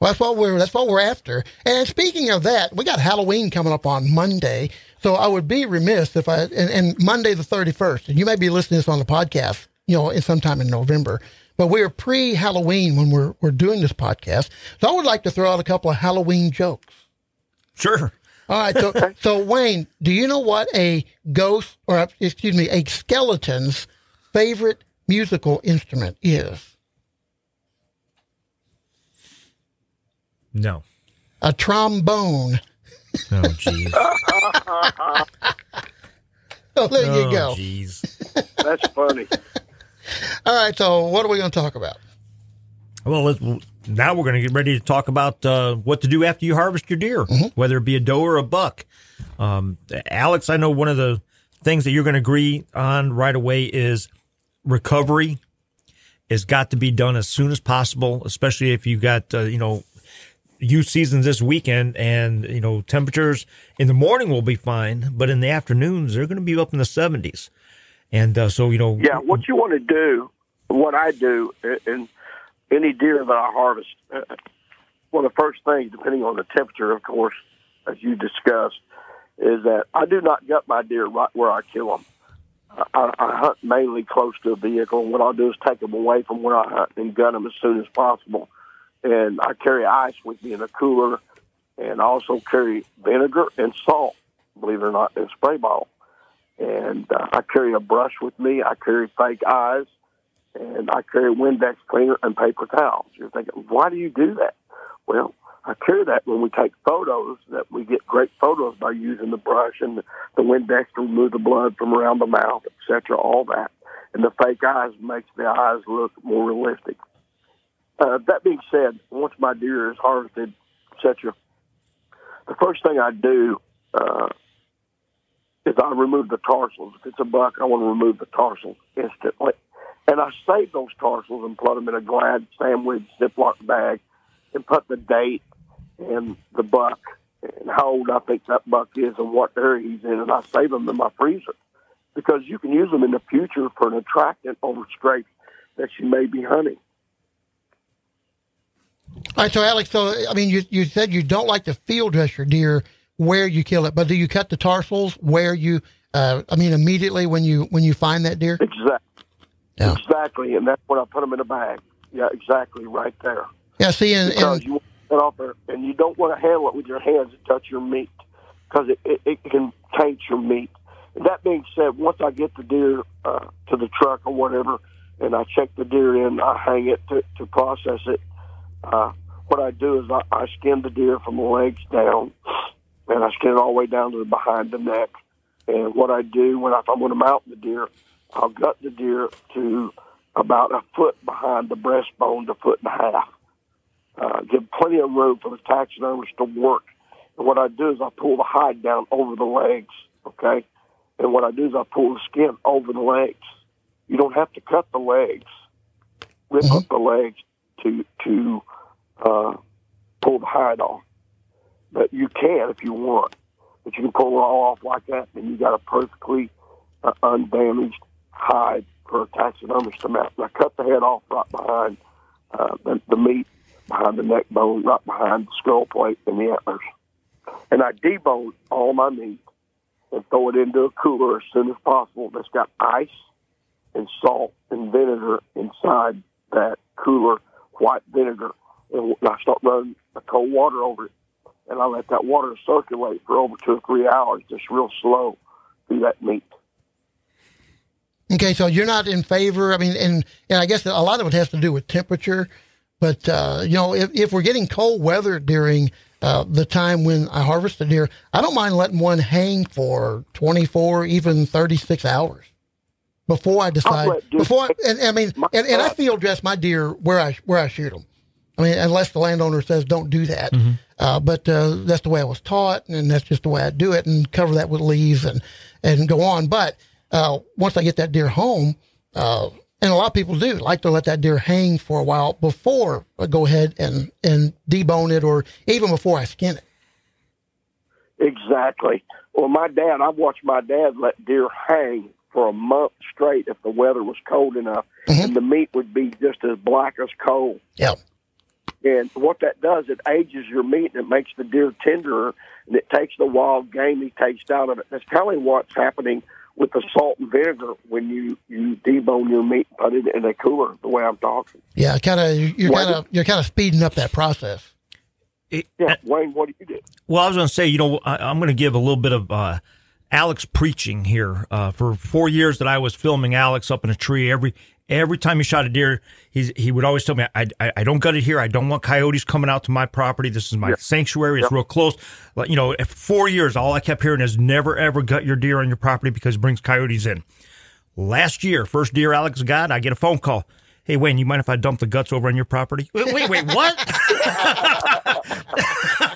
Well, that's what we're that's what we're after. And speaking of that, we got Halloween coming up on Monday. So I would be remiss if I and, and Monday the thirty first. And you may be listening to this on the podcast, you know, sometime in November. But we're pre Halloween when we're we're doing this podcast. So I would like to throw out a couple of Halloween jokes. Sure. All right. So so Wayne, do you know what a ghost or excuse me, a skeleton's favorite musical instrument is? No. A trombone. Oh, jeez. oh, there you Oh, go. Jeez. That's funny. All right. So what are we going to talk about? Well, let's, now we're going to get ready to talk about uh, what to do after you harvest your deer, whether it be a doe or a buck. Um, Alex, I know one of the things that you're going to agree on right away is recovery has got to be done as soon as possible, especially if you got, uh, you know, youth seasons this weekend and, you know, temperatures in the morning will be fine, but in the afternoons, they're going to be up in the 70s. And uh, so, you know, Yeah, what you want to do, what I do, and any deer that I harvest, uh, one of the first things, depending on the temperature, of course, as you discussed, is that I do not gut my deer right where I kill them. I, I hunt mainly close to a vehicle, and what I'll do is take them away from where I hunt and gun them as soon as possible. And I carry ice with me in a cooler, and I also carry vinegar and salt, believe it or not, in a spray bottle. And uh, I carry a brush with me. I carry fake eyes, and I carry Windex cleaner and paper towels. You're thinking, why do you do that? Well, I carry that when we take photos, that we get great photos by using the brush and the, the Windex to remove the blood from around the mouth, etc. All that, and the fake eyes makes the eyes look more realistic. Uh, that being said, once my deer is harvested, etc., the first thing I do uh, is I remove the tarsals. If it's a buck, I want to remove the tarsals instantly. And I save those tarsals and put them in a Glad sandwich Ziploc bag and put the date and the buck and how old I think that buck is and what area he's in, and I save them in my freezer because you can use them in the future for an attractant over scrapes that you may be hunting. All right, so Alex, so I mean, you you said you don't like to field dress your deer where you kill it, but do you cut the tarsals where you? Uh, I mean, immediately when you when you find that deer. Exactly. Yeah. Exactly, and that's when I put them in a bag. Yeah, exactly, right there. Yeah. See, and, because and you want to get off there, and you don't want to handle it with your hands and touch your meat because it, it, it can taint your meat. And that being said, once I get the deer uh, to the truck or whatever, and I check the deer in, I hang it to, to process it. Uh, what I do is I, I skin the deer from the legs down, and I skin it all the way down to the behind the neck. And what I do when I, if I'm going to mount the deer, I'll gut the deer to about a foot behind the breastbone to foot and a half. Uh, give plenty of room for the taxidermist to work. And what I do is I pull the hide down over the legs, okay? And what I do is I pull the skin over the legs. You don't have to cut the legs, rip up the legs to to uh, pull the hide off. But you can if you want. But you can pull it all off like that, and you got a perfectly uh, undamaged hide for a taxidermist to mount. And I cut the head off right behind uh, the, the meat, behind the neck bone, right behind the skull plate and the antlers. And I debone all my meat, and throw it into a cooler as soon as possible that's got ice and salt and vinegar inside that cooler, white vinegar. And I start running the cold water over it. And I let that water circulate for over two or three hours, just real slow through that meat. Okay, so you're not in favor. I mean, and and I guess a lot of it has to do with temperature. But uh, you know, if if we're getting cold weather during uh, the time when I harvest a deer, I don't mind letting one hang for 24, even 36 hours before I decide. let deer- Before, and I mean, and, and I God. field dress my deer where I where I shoot them. I mean, unless the landowner says don't do that. Uh, but uh, that's the way I was taught, and that's just the way I do it, and cover that with leaves and and go on. But uh, once I get that deer home, uh, and a lot of people do like to let that deer hang for a while before I go ahead and and debone it, or even before I skin it. Exactly. Well, my dad, I watched my dad let deer hang for a month straight if the weather was cold enough, mm-hmm. and the meat would be just as black as coal. Yeah. And what that does, it ages your meat and it makes the deer tenderer, and it takes the wild gamey taste out of it. That's of what's happening with the salt and vinegar when you you debone your meat and put it in a cooler. The way I'm talking. Yeah, kind of. You're kind of you're kind of speeding up that process. It- Yeah, Wayne, what do you do? Well, I was going to say, you know, I, I'm going to give a little bit of uh, Alex preaching here. Uh, for four years that I was filming Alex up in a tree, every every time he shot a deer, he's, he would always tell me, I, I, I don't gut it here. I don't want coyotes coming out to my property. This is my sanctuary. It's real close. Like, You know, for four years, all I kept hearing is never, ever gut your deer on your property because it brings coyotes in. Last year, first deer Alex got, I get a phone call. Hey, Wayne, you mind if I dump the guts over on your property? Wait, wait, wait what?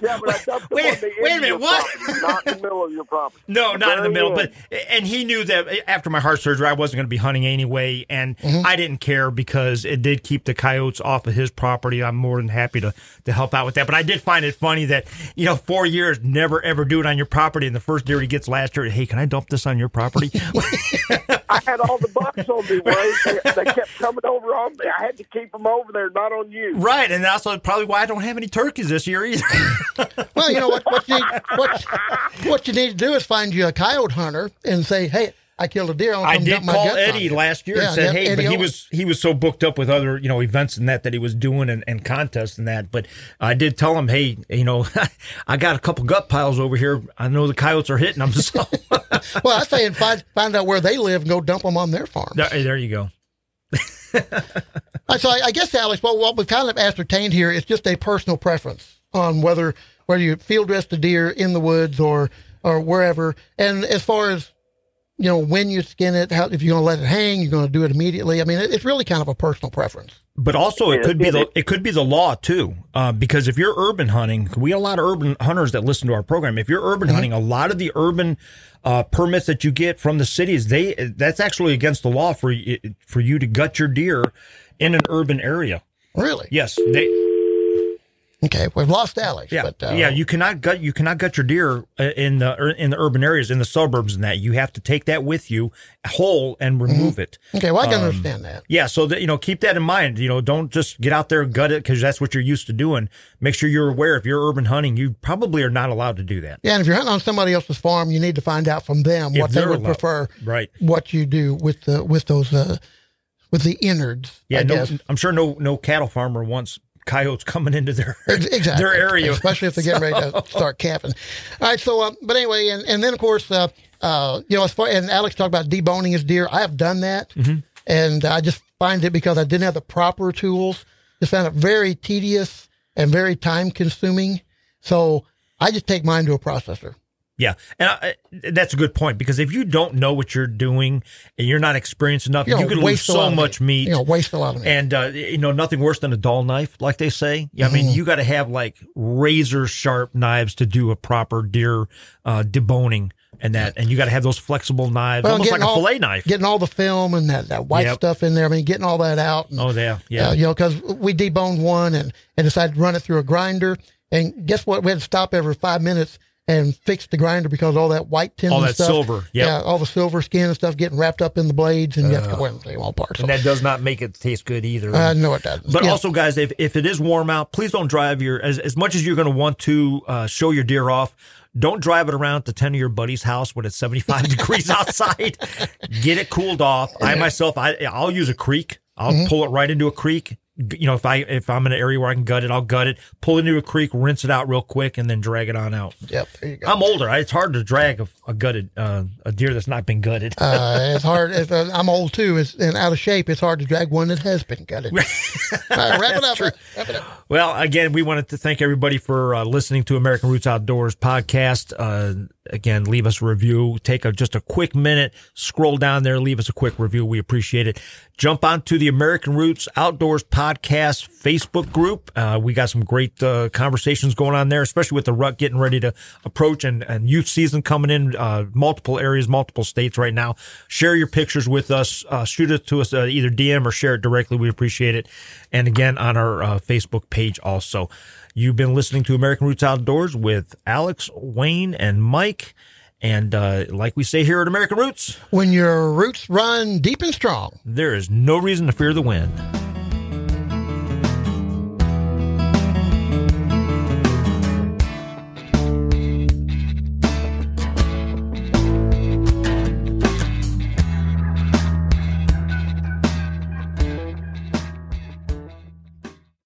Yeah, but I dumped Wait- the wait a minute, what? property, not in the middle of your property. No, not in the middle. end. But and he knew that eh, after my heart surgery, I wasn't going to be hunting anyway, and mm-hmm. I didn't care because it did keep the coyotes off of his property. I'm more than happy to to help out with that. But I did find it funny that you know four years never ever do it on your property, and the first deer he gets last year, hey, can I dump this on your property? I had all the bucks on me, Wayne. They, they kept coming over on me. I had to keep them over there, not on you. right, and that's probably why I don't have any turkeys this year either. Well, you know what what you need, what, what you need to do is find you a coyote hunter and say, "Hey, I killed a deer. I, want I to did my call Eddie last year Yeah, and said, yeah, "Hey," Eddie but he Owens. was he was so booked up with other you know events and that that he was doing and, and contests and that. But I did tell him, "Hey, you know, I got a couple gut piles over here. I know the coyotes are hitting them." So well, I say and find find out where they live and go dump them on their farm. there, there you go. So I, I guess, Alex, what, what we've kind of ascertained here is just a personal preference on whether whether you field dress the deer in the woods or or wherever. And as far as you know, when you skin it, how if you're going to let it hang, you're going to do it immediately. I mean, it, it's really kind of a personal preference. But also, it could be the it could be the law too, uh, because if you're urban hunting, we have a lot of urban hunters that listen to our program. If you're urban hunting, a lot of the urban uh, permits that you get from the cities, they that's actually against the law for for you to gut your deer in an urban area. Really? Yes, they Okay, we've lost Alex. Yeah, but, uh, yeah. You cannot gut you cannot gut your deer uh, in the in the urban areas in the suburbs and that you have to take that with you whole and remove it. Okay, well, I can Um, understand that. Yeah, so that you know, keep that in mind. You know, don't just get out there and gut it because that's what you're used to doing. Make sure you're aware if you're urban hunting, you probably are not allowed to do that. Yeah, and if you're hunting on somebody else's farm, you need to find out from them If what they would allowed. prefer. Right. What you do with the with those uh, with the innards. Yeah, I no. I'm sure no no cattle farmer wants coyotes coming into their exactly their area, especially if they're getting ready to start camping. All right, so uh, but anyway, and, and then of course, uh, uh, you know, as far and Alex talked about deboning his deer. I have done that, Mm-hmm. and I just find it because I didn't have the proper tools. Just found it very tedious and very time consuming. So I just take mine to a processor. Yeah, and I, that's a good point because if you don't know what you're doing and you're not experienced enough, You you, know, could lose so much meat. You know, waste a lot of meat. And uh, you know, nothing worse than a dull knife, like they say. Yeah, I mean, Mm-hmm. you got to have like razor sharp knives to do a proper deer uh, deboning and that, and you got to have those flexible knives, almost like a all- fillet knife. Getting all the film and that, that white Yep. stuff in there. I mean, getting all that out. And, oh yeah, yeah. Uh, you know, because we deboned one and, and decided to run it through a grinder. And guess what? We had to stop every five minutes and fix the grinder because all that white tin All that stuff, silver, yep. yeah, all the silver skin and stuff getting wrapped up in the blades, and you have to go in and all and that does not make it taste good either. uh, no, it doesn't. But Yeah. also, guys, if, if it is warm out, please don't drive your as as much as you're going to want to uh, show your deer off. Don't drive it around to ten of your buddy's house when it's 75 degrees outside. Get it cooled off. I myself, I I'll use a creek. I'll Mm-hmm. pull it right into a creek. You know, if I if I'm in an area where I can gut it, I'll gut it. Pull it into a creek, rinse it out real quick, and then drag it on out. Yep, there you go. I'm older. It's hard to drag a, a gutted uh, a deer that's not been gutted. Uh, it's hard. It's, uh, I'm old too. It's and out of shape. It's hard to drag one that has been gutted. Right, wrap it up. Wrap it up. Well, again, we wanted to thank everybody for uh, listening to American Roots Outdoors podcast. Again, leave us a review. Take a, just a quick minute, scroll down there, leave us a quick review. We appreciate it. Jump onto the American Roots Outdoors podcast Facebook group. Uh, we got some great uh, conversations going on there, especially with the rut getting ready to approach and, and youth season coming in uh, multiple areas, multiple states right now. Share your pictures with us. Uh, shoot it to us uh, either DM or share it directly. We appreciate it. And again, on our uh, Facebook page also. You've been listening to American Roots Outdoors with Alex, Wayne, and Mike. And uh, like we say here at American Roots, When your roots run deep and strong. there is no reason to fear the wind.